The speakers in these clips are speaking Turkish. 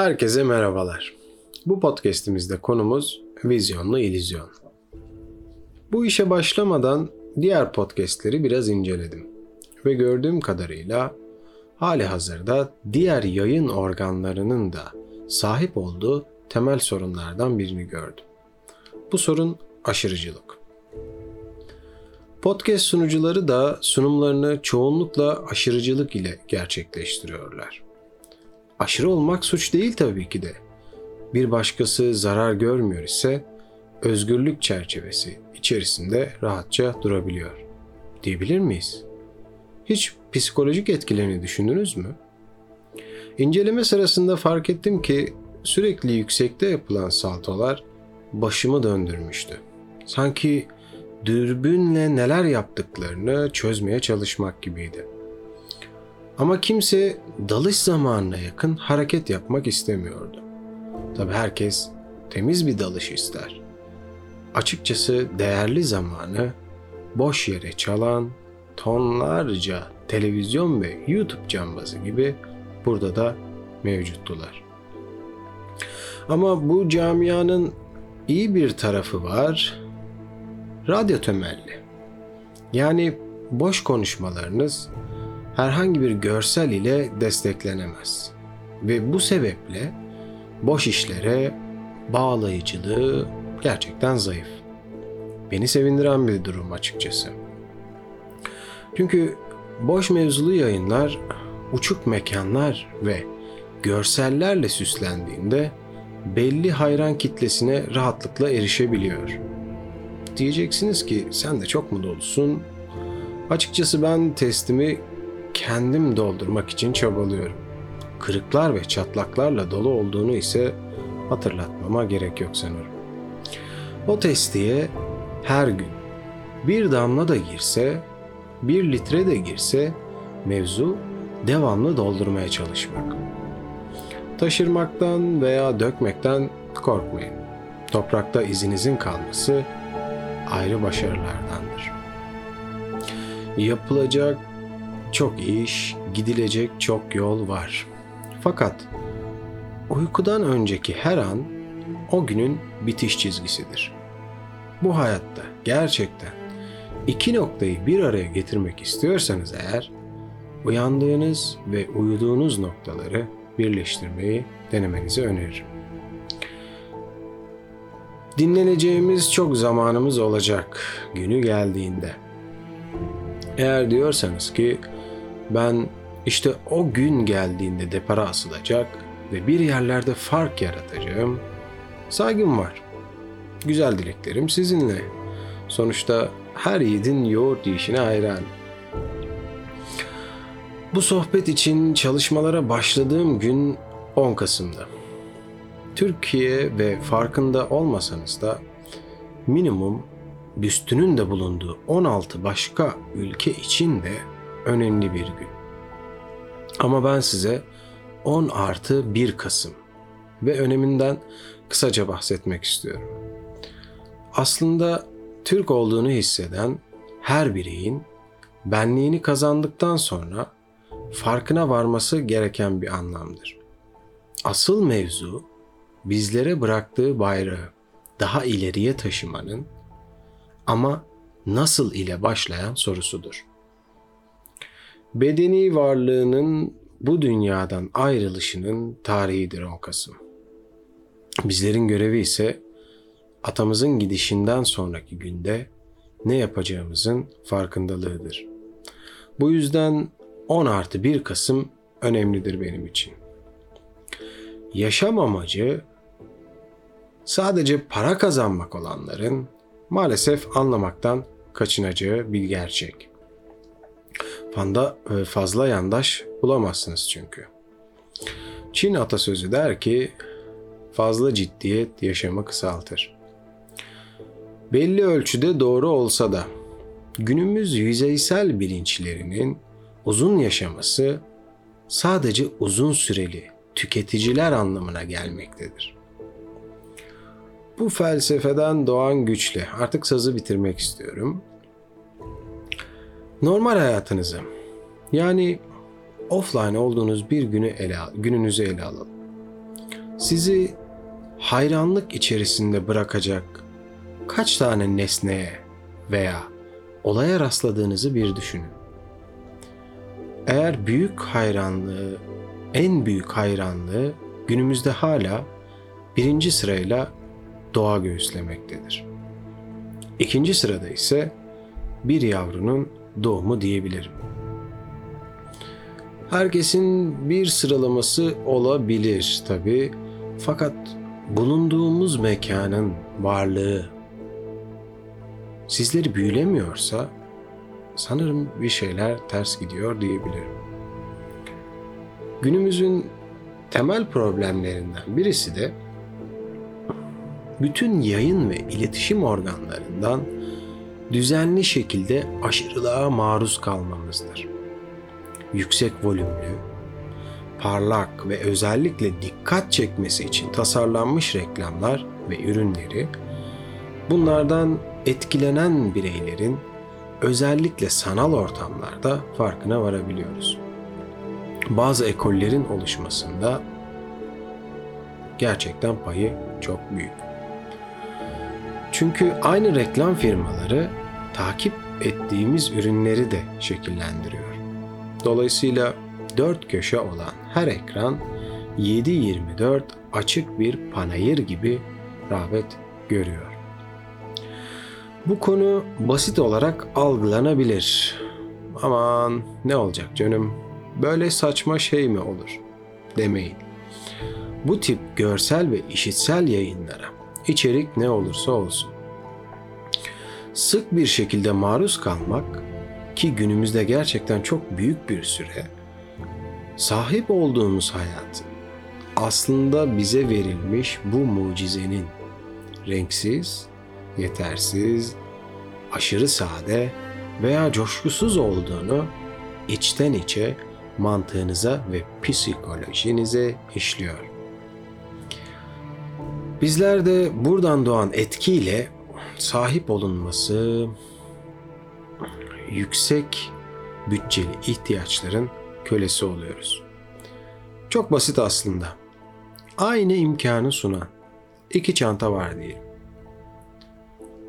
Herkese merhabalar. Bu podcast'imizde konumuz vizyonlu illüzyon. Bu işe başlamadan diğer podcast'leri biraz inceledim ve gördüğüm kadarıyla hali hazırda diğer yayın organlarının da sahip olduğu temel sorunlardan birini gördüm. Bu sorun aşırıcılık. Podcast sunucuları da sunumlarını çoğunlukla aşırıcılık ile gerçekleştiriyorlar. Aşırı olmak suç değil tabii ki de. Bir başkası zarar görmüyor ise özgürlük çerçevesi içerisinde rahatça durabiliyor. Diyebilir miyiz? Hiç psikolojik etkilerini düşündünüz mü? İnceleme sırasında fark ettim ki sürekli yüksekte yapılan saltolar başımı döndürmüştü. Sanki dürbünle neler yaptıklarını çözmeye çalışmak gibiydi. Ama kimse dalış zamanına yakın hareket yapmak istemiyordu. Tabi herkes temiz bir dalış ister. Açıkçası değerli zamanı boş yere çalan tonlarca televizyon ve YouTube cambazı gibi burada da mevcuttular. Ama bu camianın iyi bir tarafı var. Radyo temelli. Yani boş konuşmalarınız herhangi bir görsel ile desteklenemez. Ve bu sebeple boş işlere bağlayıcılığı gerçekten zayıf. Beni sevindiren bir durum açıkçası. Çünkü boş mevzulu yayınlar, uçuk mekanlar ve görsellerle süslendiğinde belli hayran kitlesine rahatlıkla erişebiliyor. Diyeceksiniz ki sen de çok mu dolusun? Açıkçası ben testimi kendim doldurmak için çabalıyorum. Kırıklar ve çatlaklarla dolu olduğunu ise hatırlatmama gerek yok sanırım. O testiye her gün bir damla da girse, bir litre de girse mevzu devamlı doldurmaya çalışmak. Taşırmaktan veya dökmekten korkmayın. Toprakta izinizin kalması ayrı başarılardandır. Yapılacak çok iş, gidilecek çok yol var. Fakat uykudan önceki her an o günün bitiş çizgisidir. Bu hayatta gerçekten iki noktayı bir araya getirmek istiyorsanız eğer, uyandığınız ve uyuduğunuz noktaları birleştirmeyi denemenizi öneririm. Dinleneceğimiz çok zamanımız olacak günü geldiğinde. Eğer diyorsanız ki ben işte o gün geldiğinde depara asılacak ve bir yerlerde fark yaratacağım. Saygım var. Güzel dileklerim sizinle. Sonuçta her yiğidin yoğurt yiyişine hayran. Bu sohbet için çalışmalara başladığım gün 10 Kasım'da. Türkiye ve farkında olmasanız da minimum büstünün de bulunduğu 16 başka ülke için de önemli bir gün. Ama ben size 10 artı 1 Kasım ve öneminden kısaca bahsetmek istiyorum. Aslında Türk olduğunu hisseden her bireyin benliğini kazandıktan sonra farkına varması gereken bir anlamdır. Asıl mevzu bizlere bıraktığı bayrağı daha ileriye taşımanın ama nasıl ile başlayan sorusudur. Bedeni varlığının bu dünyadan ayrılışının tarihidir 10 Kasım. Bizlerin görevi ise atamızın gidişinden sonraki günde ne yapacağımızın farkındalığıdır. Bu yüzden 10 artı 1 Kasım önemlidir benim için. Yaşam amacı sadece para kazanmak olanların maalesef anlamaktan kaçınacağı bir gerçek. Fanda e, fazla yandaş bulamazsınız çünkü. Çin atasözü der ki fazla ciddiyet yaşamı kısaltır. Belli ölçüde doğru olsa da günümüz yüzeysel bilinçlerinin uzun yaşaması sadece uzun süreli tüketiciler anlamına gelmektedir. Bu felsefeden doğan güçle artık sazı bitirmek istiyorum. Normal hayatınızı yani offline olduğunuz bir günü ele gününüzü ele alalım. Sizi hayranlık içerisinde bırakacak kaç tane nesneye veya olaya rastladığınızı bir düşünün. Eğer büyük hayranlığı, en büyük hayranlığı günümüzde hala birinci sırayla doğa göğüslemektedir. İkinci sırada ise bir yavrunun doğumu diyebilirim. Herkesin bir sıralaması olabilir tabi. Fakat bulunduğumuz mekanın varlığı sizleri büyülemiyorsa sanırım bir şeyler ters gidiyor diyebilirim. Günümüzün temel problemlerinden birisi de bütün yayın ve iletişim organlarından düzenli şekilde aşırılığa maruz kalmamızdır. Yüksek volümlü, parlak ve özellikle dikkat çekmesi için tasarlanmış reklamlar ve ürünleri bunlardan etkilenen bireylerin özellikle sanal ortamlarda farkına varabiliyoruz. Bazı ekollerin oluşmasında gerçekten payı çok büyük. Çünkü aynı reklam firmaları takip ettiğimiz ürünleri de şekillendiriyor. Dolayısıyla dört köşe olan her ekran 7-24 açık bir panayır gibi rağbet görüyor. Bu konu basit olarak algılanabilir. Aman ne olacak canım? Böyle saçma şey mi olur? Demeyin. Bu tip görsel ve işitsel yayınlara içerik ne olursa olsun. Sık bir şekilde maruz kalmak ki günümüzde gerçekten çok büyük bir süre sahip olduğumuz hayat aslında bize verilmiş bu mucizenin renksiz, yetersiz, aşırı sade veya coşkusuz olduğunu içten içe mantığınıza ve psikolojinize işliyor. Bizler de buradan doğan etkiyle sahip olunması yüksek bütçeli ihtiyaçların kölesi oluyoruz. Çok basit aslında. Aynı imkanı sunan iki çanta var diyelim.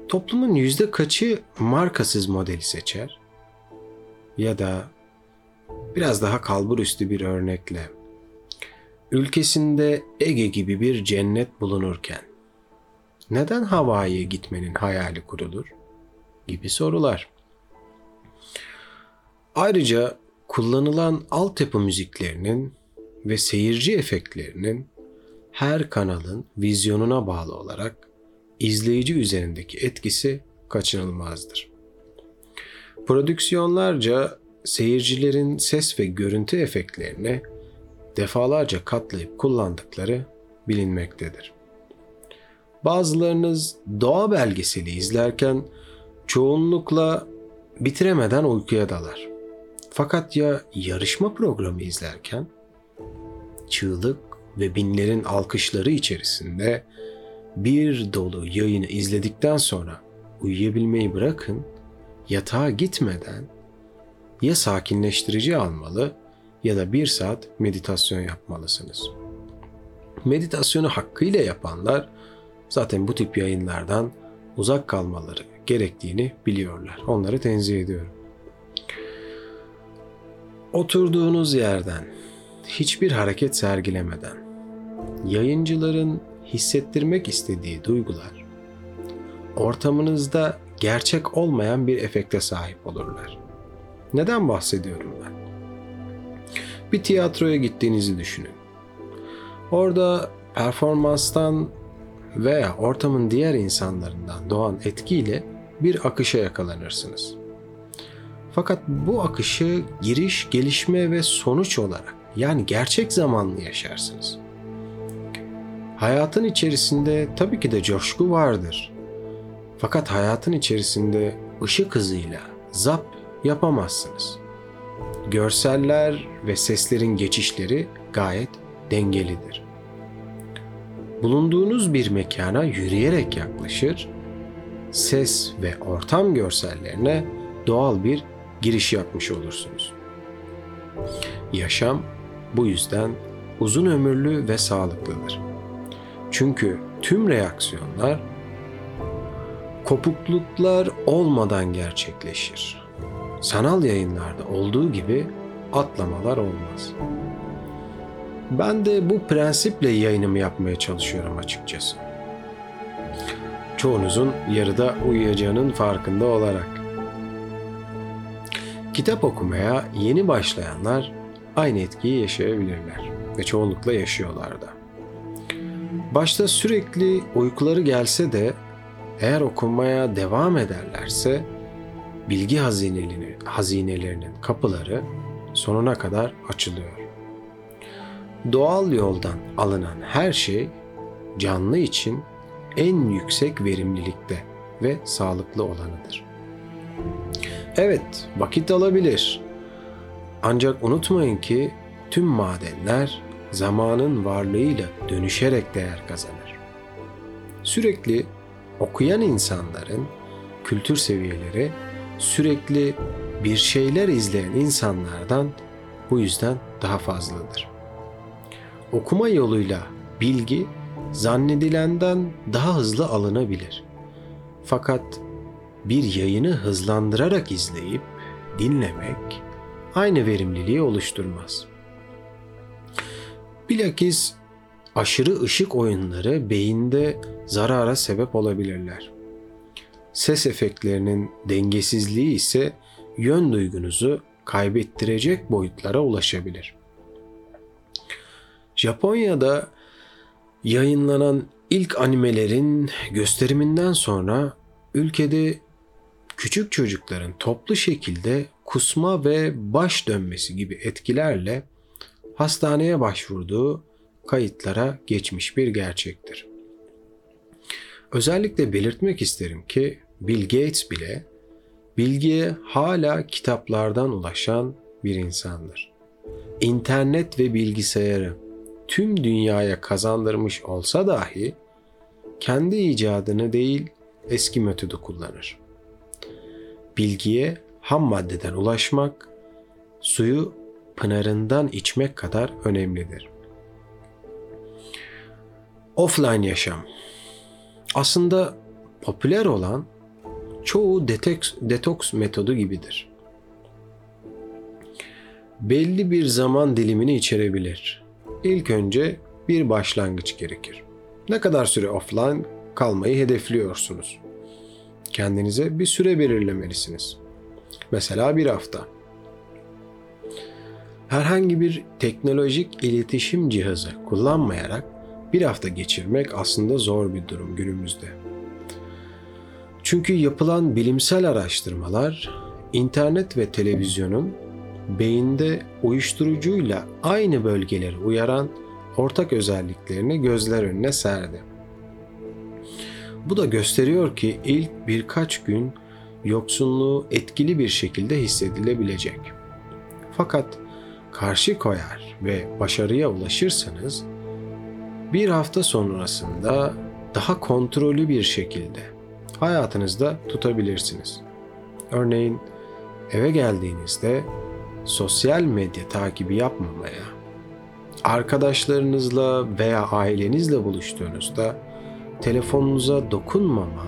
Toplumun yüzde kaçı markasız modeli seçer? Ya da biraz daha kalbur üstü bir örnekle ülkesinde Ege gibi bir cennet bulunurken neden Hawaii'ye gitmenin hayali kurulur? gibi sorular. Ayrıca kullanılan altyapı müziklerinin ve seyirci efektlerinin her kanalın vizyonuna bağlı olarak izleyici üzerindeki etkisi kaçınılmazdır. Prodüksiyonlarca seyircilerin ses ve görüntü efektlerini defalarca katlayıp kullandıkları bilinmektedir. Bazılarınız doğa belgeseli izlerken çoğunlukla bitiremeden uykuya dalar. Fakat ya yarışma programı izlerken çığlık ve binlerin alkışları içerisinde bir dolu yayını izledikten sonra uyuyabilmeyi bırakın, yatağa gitmeden ya sakinleştirici almalı ya da bir saat meditasyon yapmalısınız. Meditasyonu hakkıyla yapanlar zaten bu tip yayınlardan uzak kalmaları gerektiğini biliyorlar. Onları tenzih ediyorum. Oturduğunuz yerden hiçbir hareket sergilemeden yayıncıların hissettirmek istediği duygular ortamınızda gerçek olmayan bir efekte sahip olurlar. Neden bahsediyorum ben? Bir tiyatroya gittiğinizi düşünün. Orada performanstan veya ortamın diğer insanlarından doğan etkiyle bir akışa yakalanırsınız. Fakat bu akışı giriş, gelişme ve sonuç olarak yani gerçek zamanlı yaşarsınız. Hayatın içerisinde tabii ki de coşku vardır. Fakat hayatın içerisinde ışık hızıyla zap yapamazsınız. Görseller ve seslerin geçişleri gayet dengelidir. Bulunduğunuz bir mekana yürüyerek yaklaşır, ses ve ortam görsellerine doğal bir giriş yapmış olursunuz. Yaşam bu yüzden uzun ömürlü ve sağlıklıdır. Çünkü tüm reaksiyonlar kopukluklar olmadan gerçekleşir. Sanal yayınlarda olduğu gibi atlamalar olmaz. Ben de bu prensiple yayınımı yapmaya çalışıyorum açıkçası. Çoğunuzun yarıda uyuyacağının farkında olarak. Kitap okumaya yeni başlayanlar aynı etkiyi yaşayabilirler ve çoğunlukla yaşıyorlar da. Başta sürekli uykuları gelse de eğer okumaya devam ederlerse bilgi hazinelerini, hazinelerinin kapıları sonuna kadar açılıyor. Doğal yoldan alınan her şey canlı için en yüksek verimlilikte ve sağlıklı olanıdır. Evet, vakit alabilir. Ancak unutmayın ki tüm madenler zamanın varlığıyla dönüşerek değer kazanır. Sürekli okuyan insanların kültür seviyeleri sürekli bir şeyler izleyen insanlardan bu yüzden daha fazladır. Okuma yoluyla bilgi zannedilenden daha hızlı alınabilir. Fakat bir yayını hızlandırarak izleyip dinlemek aynı verimliliği oluşturmaz. Bilakis aşırı ışık oyunları beyinde zarara sebep olabilirler. Ses efektlerinin dengesizliği ise yön duygunuzu kaybettirecek boyutlara ulaşabilir. Japonya'da yayınlanan ilk animelerin gösteriminden sonra ülkede küçük çocukların toplu şekilde kusma ve baş dönmesi gibi etkilerle hastaneye başvurduğu kayıtlara geçmiş bir gerçektir. Özellikle belirtmek isterim ki Bill Gates bile bilgiye hala kitaplardan ulaşan bir insandır. İnternet ve bilgisayarı tüm dünyaya kazandırmış olsa dahi kendi icadını değil eski metodu kullanır. Bilgiye ham maddeden ulaşmak suyu pınarından içmek kadar önemlidir. Offline yaşam. Aslında popüler olan çoğu detoks, detoks metodu gibidir. Belli bir zaman dilimini içerebilir. İlk önce bir başlangıç gerekir. Ne kadar süre offline kalmayı hedefliyorsunuz? Kendinize bir süre belirlemelisiniz. Mesela bir hafta. Herhangi bir teknolojik iletişim cihazı kullanmayarak bir hafta geçirmek aslında zor bir durum günümüzde. Çünkü yapılan bilimsel araştırmalar internet ve televizyonun beyinde uyuşturucuyla aynı bölgeleri uyaran ortak özelliklerini gözler önüne serdi. Bu da gösteriyor ki ilk birkaç gün yoksunluğu etkili bir şekilde hissedilebilecek. Fakat karşı koyar ve başarıya ulaşırsanız bir hafta sonrasında daha kontrollü bir şekilde hayatınızda tutabilirsiniz. Örneğin eve geldiğinizde sosyal medya takibi yapmamaya, arkadaşlarınızla veya ailenizle buluştuğunuzda telefonunuza dokunmama,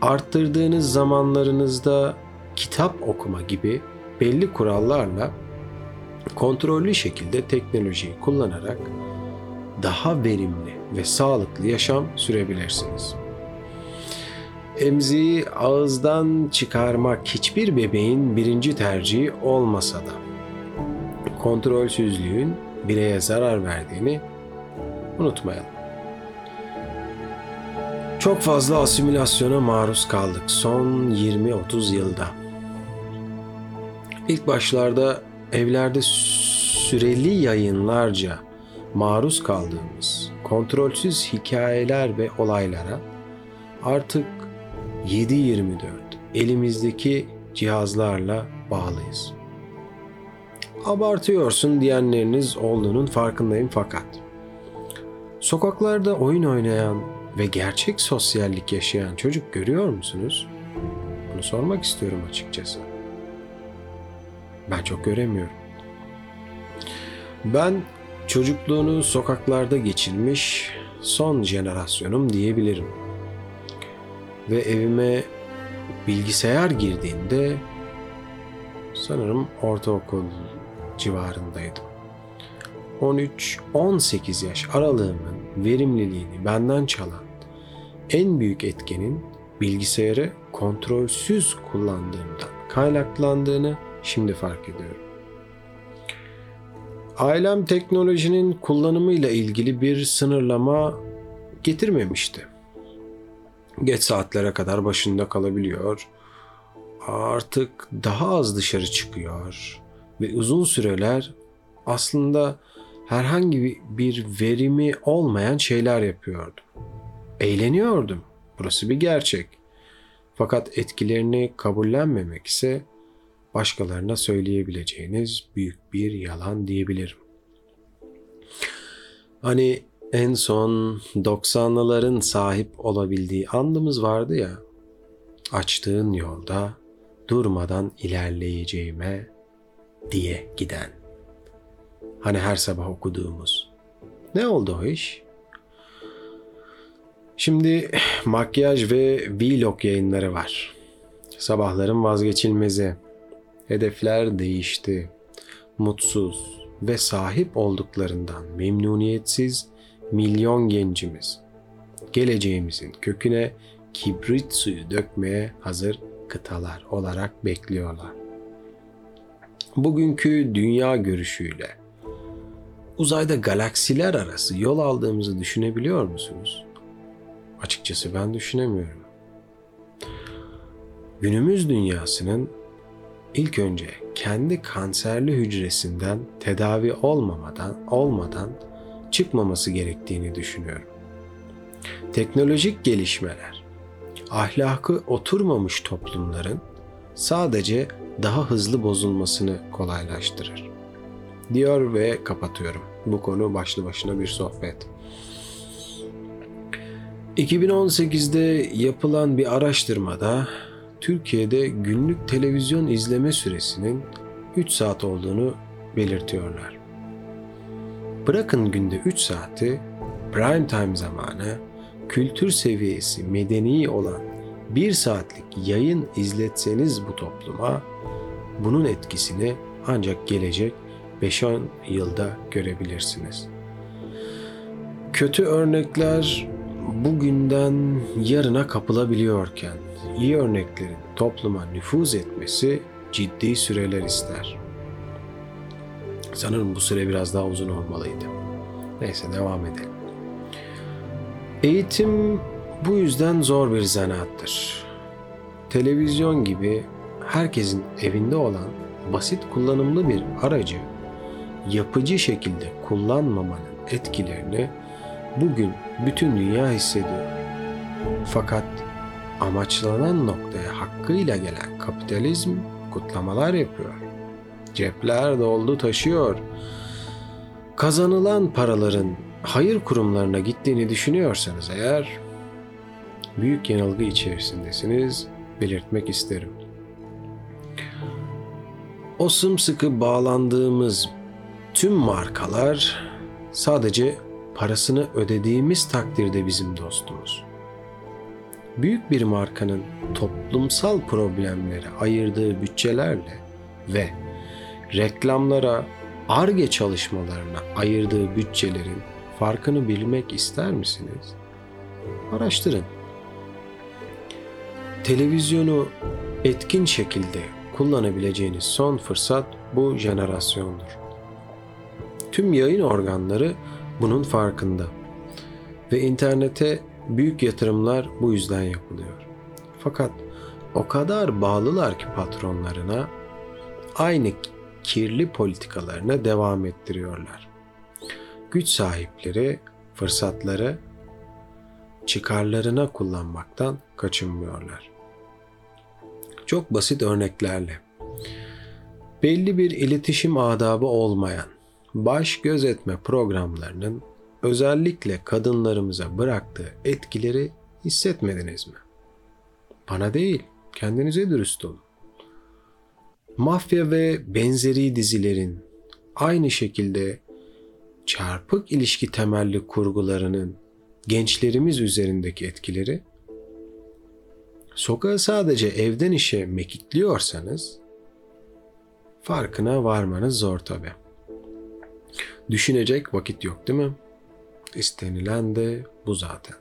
arttırdığınız zamanlarınızda kitap okuma gibi belli kurallarla kontrollü şekilde teknolojiyi kullanarak daha verimli ve sağlıklı yaşam sürebilirsiniz. Emziği ağızdan çıkarmak hiçbir bebeğin birinci tercihi olmasa da kontrolsüzlüğün bireye zarar verdiğini unutmayalım. Çok fazla asimilasyona maruz kaldık son 20-30 yılda. İlk başlarda evlerde süreli yayınlarca maruz kaldığımız kontrolsüz hikayeler ve olaylara artık 7-24 elimizdeki cihazlarla bağlıyız. Abartıyorsun diyenleriniz olduğunun farkındayım fakat sokaklarda oyun oynayan ve gerçek sosyallik yaşayan çocuk görüyor musunuz? Bunu sormak istiyorum açıkçası. Ben çok göremiyorum. Ben çocukluğunu sokaklarda geçirmiş son jenerasyonum diyebilirim. Ve evime bilgisayar girdiğinde sanırım ortaokul civarındaydım. 13-18 yaş aralığımın verimliliğini benden çalan en büyük etkenin bilgisayarı kontrolsüz kullandığımdan kaynaklandığını şimdi fark ediyorum. Ailem teknolojinin kullanımıyla ilgili bir sınırlama getirmemişti. Geç saatlere kadar başında kalabiliyor. Artık daha az dışarı çıkıyor ve uzun süreler aslında herhangi bir verimi olmayan şeyler yapıyordum. Eğleniyordum. Burası bir gerçek. Fakat etkilerini kabullenmemek ise başkalarına söyleyebileceğiniz büyük bir yalan diyebilirim. Hani en son 90'lıların sahip olabildiği andımız vardı ya. Açtığın yolda durmadan ilerleyeceğime diye giden. Hani her sabah okuduğumuz. Ne oldu o iş? Şimdi makyaj ve vlog yayınları var. Sabahların vazgeçilmezi. Hedefler değişti. Mutsuz ve sahip olduklarından memnuniyetsiz milyon gencimiz. Geleceğimizin köküne kibrit suyu dökmeye hazır kıtalar olarak bekliyorlar. Bugünkü dünya görüşüyle uzayda galaksiler arası yol aldığımızı düşünebiliyor musunuz? Açıkçası ben düşünemiyorum. Günümüz dünyasının ilk önce kendi kanserli hücresinden tedavi olmamadan olmadan çıkmaması gerektiğini düşünüyorum. Teknolojik gelişmeler ahlakı oturmamış toplumların sadece daha hızlı bozulmasını kolaylaştırır. Diyor ve kapatıyorum. Bu konu başlı başına bir sohbet. 2018'de yapılan bir araştırmada Türkiye'de günlük televizyon izleme süresinin 3 saat olduğunu belirtiyorlar. Bırakın günde 3 saati prime time zamanı kültür seviyesi medeni olan 1 saatlik yayın izletseniz bu topluma bunun etkisini ancak gelecek 5-10 yılda görebilirsiniz. Kötü örnekler bugünden yarına kapılabiliyorken iyi örneklerin topluma nüfuz etmesi ciddi süreler ister. Sanırım bu süre biraz daha uzun olmalıydı. Neyse devam edelim. Eğitim bu yüzden zor bir zanaattır. Televizyon gibi herkesin evinde olan basit kullanımlı bir aracı yapıcı şekilde kullanmamanın etkilerini bugün bütün dünya hissediyor. Fakat amaçlanan noktaya hakkıyla gelen kapitalizm kutlamalar yapıyor. Cepler doldu taşıyor. Kazanılan paraların hayır kurumlarına gittiğini düşünüyorsanız eğer büyük yanılgı içerisindesiniz belirtmek isterim. O sımsıkı bağlandığımız tüm markalar sadece parasını ödediğimiz takdirde bizim dostumuz. Büyük bir markanın toplumsal problemlere ayırdığı bütçelerle ve reklamlara, ARGE çalışmalarına ayırdığı bütçelerin farkını bilmek ister misiniz? Araştırın. Televizyonu etkin şekilde kullanabileceğiniz son fırsat bu jenerasyondur. Tüm yayın organları bunun farkında. Ve internete büyük yatırımlar bu yüzden yapılıyor. Fakat o kadar bağlılar ki patronlarına aynı kirli politikalarına devam ettiriyorlar. Güç sahipleri fırsatları çıkarlarına kullanmaktan kaçınmıyorlar. Çok basit örneklerle belli bir iletişim adabı olmayan baş gözetme programlarının özellikle kadınlarımıza bıraktığı etkileri hissetmediniz mi? Bana değil, kendinize dürüst olun. Mafya ve benzeri dizilerin aynı şekilde çarpık ilişki temelli kurgularının gençlerimiz üzerindeki etkileri sokağı sadece evden işe mekikliyorsanız farkına varmanız zor tabi. Düşünecek vakit yok değil mi? İstenilen de bu zaten.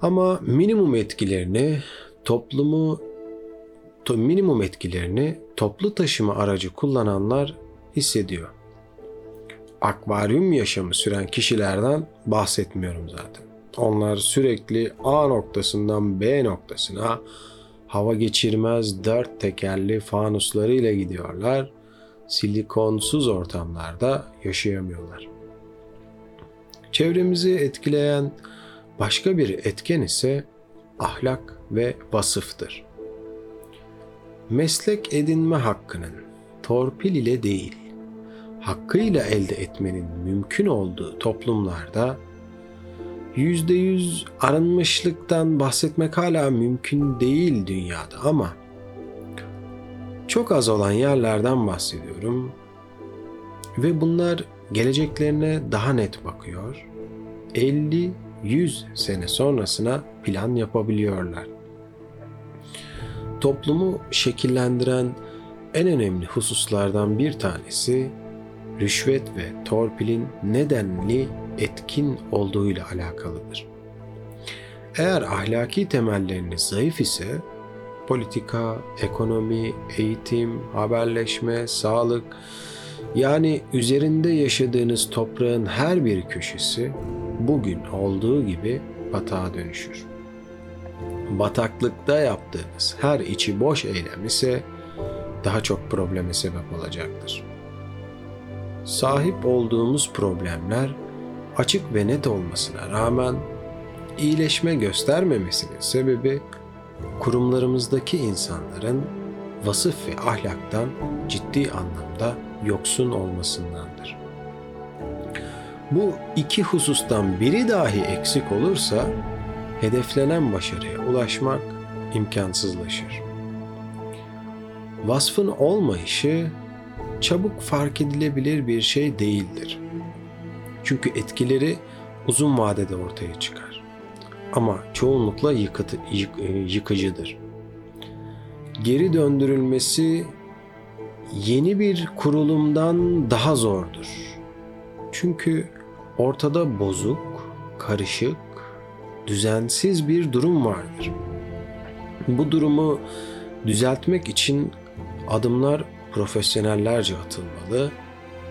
Ama minimum etkilerini toplumu to, minimum etkilerini toplu taşıma aracı kullananlar hissediyor. Akvaryum yaşamı süren kişilerden bahsetmiyorum zaten. Onlar sürekli A noktasından B noktasına hava geçirmez dört tekerli fanuslarıyla gidiyorlar. Silikonsuz ortamlarda yaşayamıyorlar. Çevremizi etkileyen başka bir etken ise ahlak ve vasıftır. Meslek edinme hakkının torpil ile değil, hakkıyla elde etmenin mümkün olduğu toplumlarda yüzde yüz arınmışlıktan bahsetmek hala mümkün değil dünyada ama çok az olan yerlerden bahsediyorum ve bunlar geleceklerine daha net bakıyor. 50 100 sene sonrasına plan yapabiliyorlar. Toplumu şekillendiren en önemli hususlardan bir tanesi rüşvet ve torpilin nedenli etkin olduğuyla alakalıdır. Eğer ahlaki temelleriniz zayıf ise politika, ekonomi, eğitim, haberleşme, sağlık yani üzerinde yaşadığınız toprağın her bir köşesi bugün olduğu gibi batağa dönüşür. Bataklıkta yaptığınız her içi boş eylem ise daha çok probleme sebep olacaktır. Sahip olduğumuz problemler açık ve net olmasına rağmen iyileşme göstermemesinin sebebi kurumlarımızdaki insanların vasıf ve ahlaktan ciddi anlamda yoksun olmasındandır. Bu iki husustan biri dahi eksik olursa hedeflenen başarıya ulaşmak imkansızlaşır. Vasfın olmayışı çabuk fark edilebilir bir şey değildir. Çünkü etkileri uzun vadede ortaya çıkar. Ama çoğunlukla yıkıtı, yık, e, yıkıcıdır. Geri döndürülmesi yeni bir kurulumdan daha zordur. Çünkü ortada bozuk, karışık, düzensiz bir durum vardır. Bu durumu düzeltmek için adımlar profesyonellerce atılmalı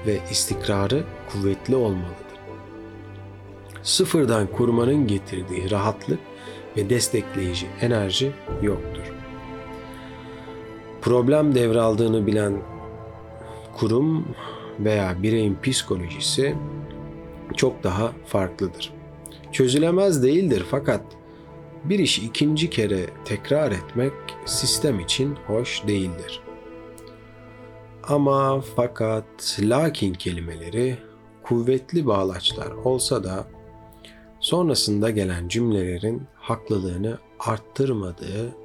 ve istikrarı kuvvetli olmalıdır. Sıfırdan kurmanın getirdiği rahatlık ve destekleyici enerji yoktur. Problem devraldığını bilen kurum veya bireyin psikolojisi çok daha farklıdır. Çözülemez değildir fakat bir iş ikinci kere tekrar etmek sistem için hoş değildir. Ama fakat lakin kelimeleri kuvvetli bağlaçlar olsa da sonrasında gelen cümlelerin haklılığını arttırmadığı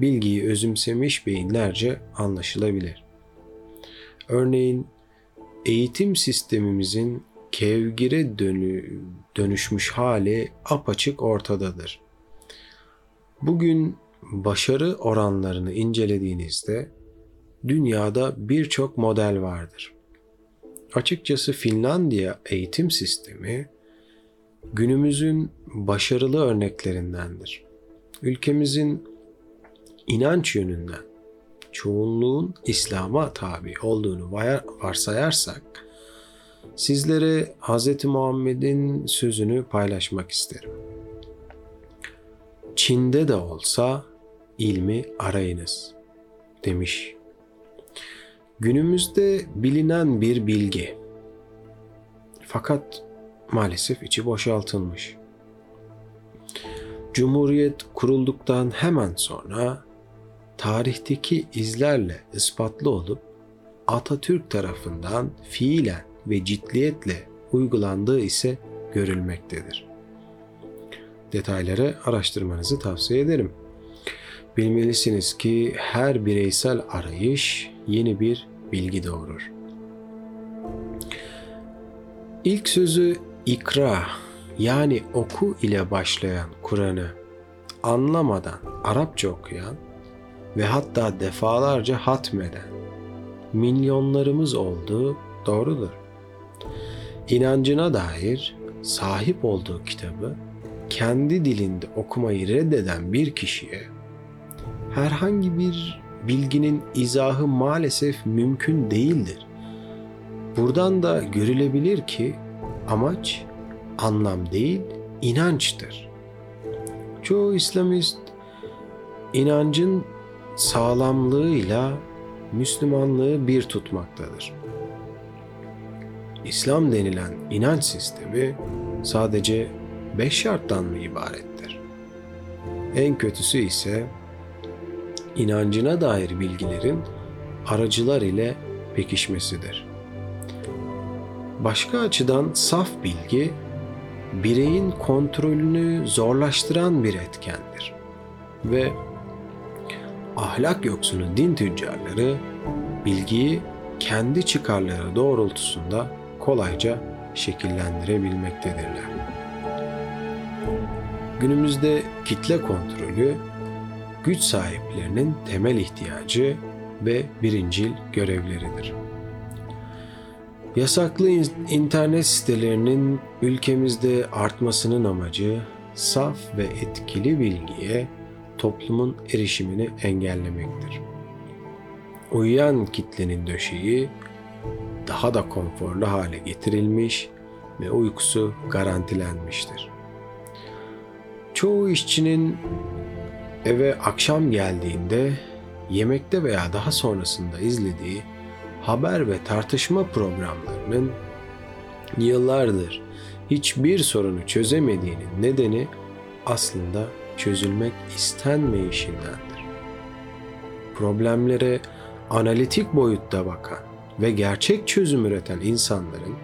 bilgiyi özümsemiş beyinlerce anlaşılabilir. Örneğin eğitim sistemimizin kevgire dönü, dönüşmüş hali apaçık ortadadır. Bugün başarı oranlarını incelediğinizde dünyada birçok model vardır. Açıkçası Finlandiya eğitim sistemi günümüzün başarılı örneklerindendir. Ülkemizin inanç yönünden çoğunluğun İslam'a tabi olduğunu varsayarsak sizlere Hz. Muhammed'in sözünü paylaşmak isterim. Çin'de de olsa ilmi arayınız demiş. Günümüzde bilinen bir bilgi. Fakat maalesef içi boşaltılmış. Cumhuriyet kurulduktan hemen sonra tarihteki izlerle ispatlı olup Atatürk tarafından fiilen ve ciddiyetle uygulandığı ise görülmektedir. Detayları araştırmanızı tavsiye ederim. Bilmelisiniz ki her bireysel arayış yeni bir bilgi doğurur. İlk sözü ikra yani oku ile başlayan Kur'an'ı anlamadan Arapça okuyan ve hatta defalarca hatmeden milyonlarımız olduğu doğrudur. İnancına dair sahip olduğu kitabı kendi dilinde okumayı reddeden bir kişiye herhangi bir bilginin izahı maalesef mümkün değildir. Buradan da görülebilir ki amaç anlam değil, inançtır. Çoğu İslamist inancın sağlamlığıyla Müslümanlığı bir tutmaktadır. İslam denilen inanç sistemi sadece beş şarttan mı ibarettir? En kötüsü ise inancına dair bilgilerin aracılar ile pekişmesidir. Başka açıdan saf bilgi bireyin kontrolünü zorlaştıran bir etkendir ve ahlak yoksunu din tüccarları bilgiyi kendi çıkarları doğrultusunda kolayca şekillendirebilmektedirler. Günümüzde kitle kontrolü güç sahiplerinin temel ihtiyacı ve birincil görevleridir. Yasaklı internet sitelerinin ülkemizde artmasının amacı saf ve etkili bilgiye toplumun erişimini engellemektir. Uyuyan kitlenin döşeği daha da konforlu hale getirilmiş ve uykusu garantilenmiştir. Çoğu işçinin eve akşam geldiğinde yemekte veya daha sonrasında izlediği haber ve tartışma programlarının yıllardır hiçbir sorunu çözemediğinin nedeni aslında çözülmek istenmeyişindendir. Problemlere analitik boyutta bakan ve gerçek çözüm üreten insanların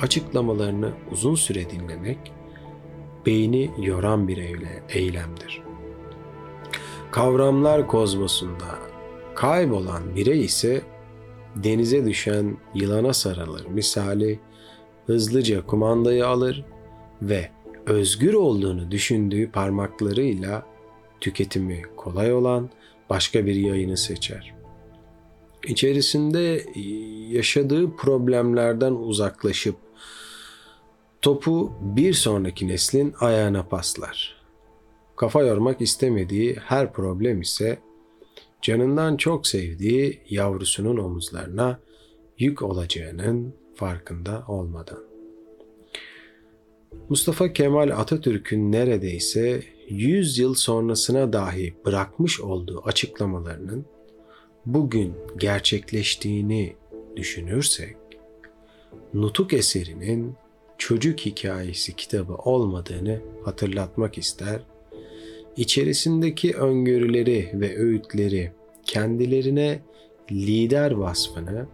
açıklamalarını uzun süre dinlemek beyni yoran bir eylemdir. Kavramlar kozmosunda kaybolan birey ise denize düşen yılana sarılır misali hızlıca kumandayı alır ve özgür olduğunu düşündüğü parmaklarıyla tüketimi kolay olan başka bir yayını seçer. İçerisinde yaşadığı problemlerden uzaklaşıp topu bir sonraki neslin ayağına paslar. Kafa yormak istemediği her problem ise canından çok sevdiği yavrusunun omuzlarına yük olacağının farkında olmadan. Mustafa Kemal Atatürk'ün neredeyse 100 yıl sonrasına dahi bırakmış olduğu açıklamalarının bugün gerçekleştiğini düşünürsek, Nutuk eserinin çocuk hikayesi kitabı olmadığını hatırlatmak ister, içerisindeki öngörüleri ve öğütleri kendilerine lider vasfını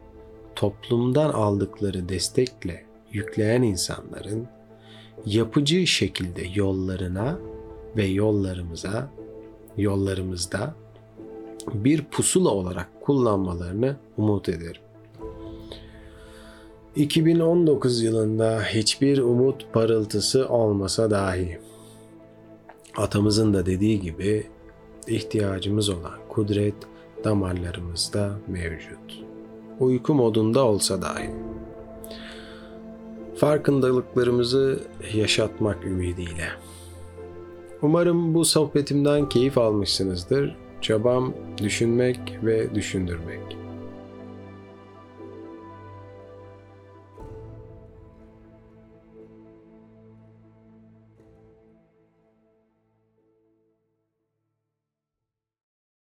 toplumdan aldıkları destekle yükleyen insanların yapıcı şekilde yollarına ve yollarımıza, yollarımızda bir pusula olarak kullanmalarını umut ederim. 2019 yılında hiçbir umut parıltısı olmasa dahi atamızın da dediği gibi ihtiyacımız olan kudret damarlarımızda mevcut. Uyku modunda olsa dahi. Farkındalıklarımızı yaşatmak ümidiyle. Umarım bu sohbetimden keyif almışsınızdır. Çabam düşünmek ve düşündürmek.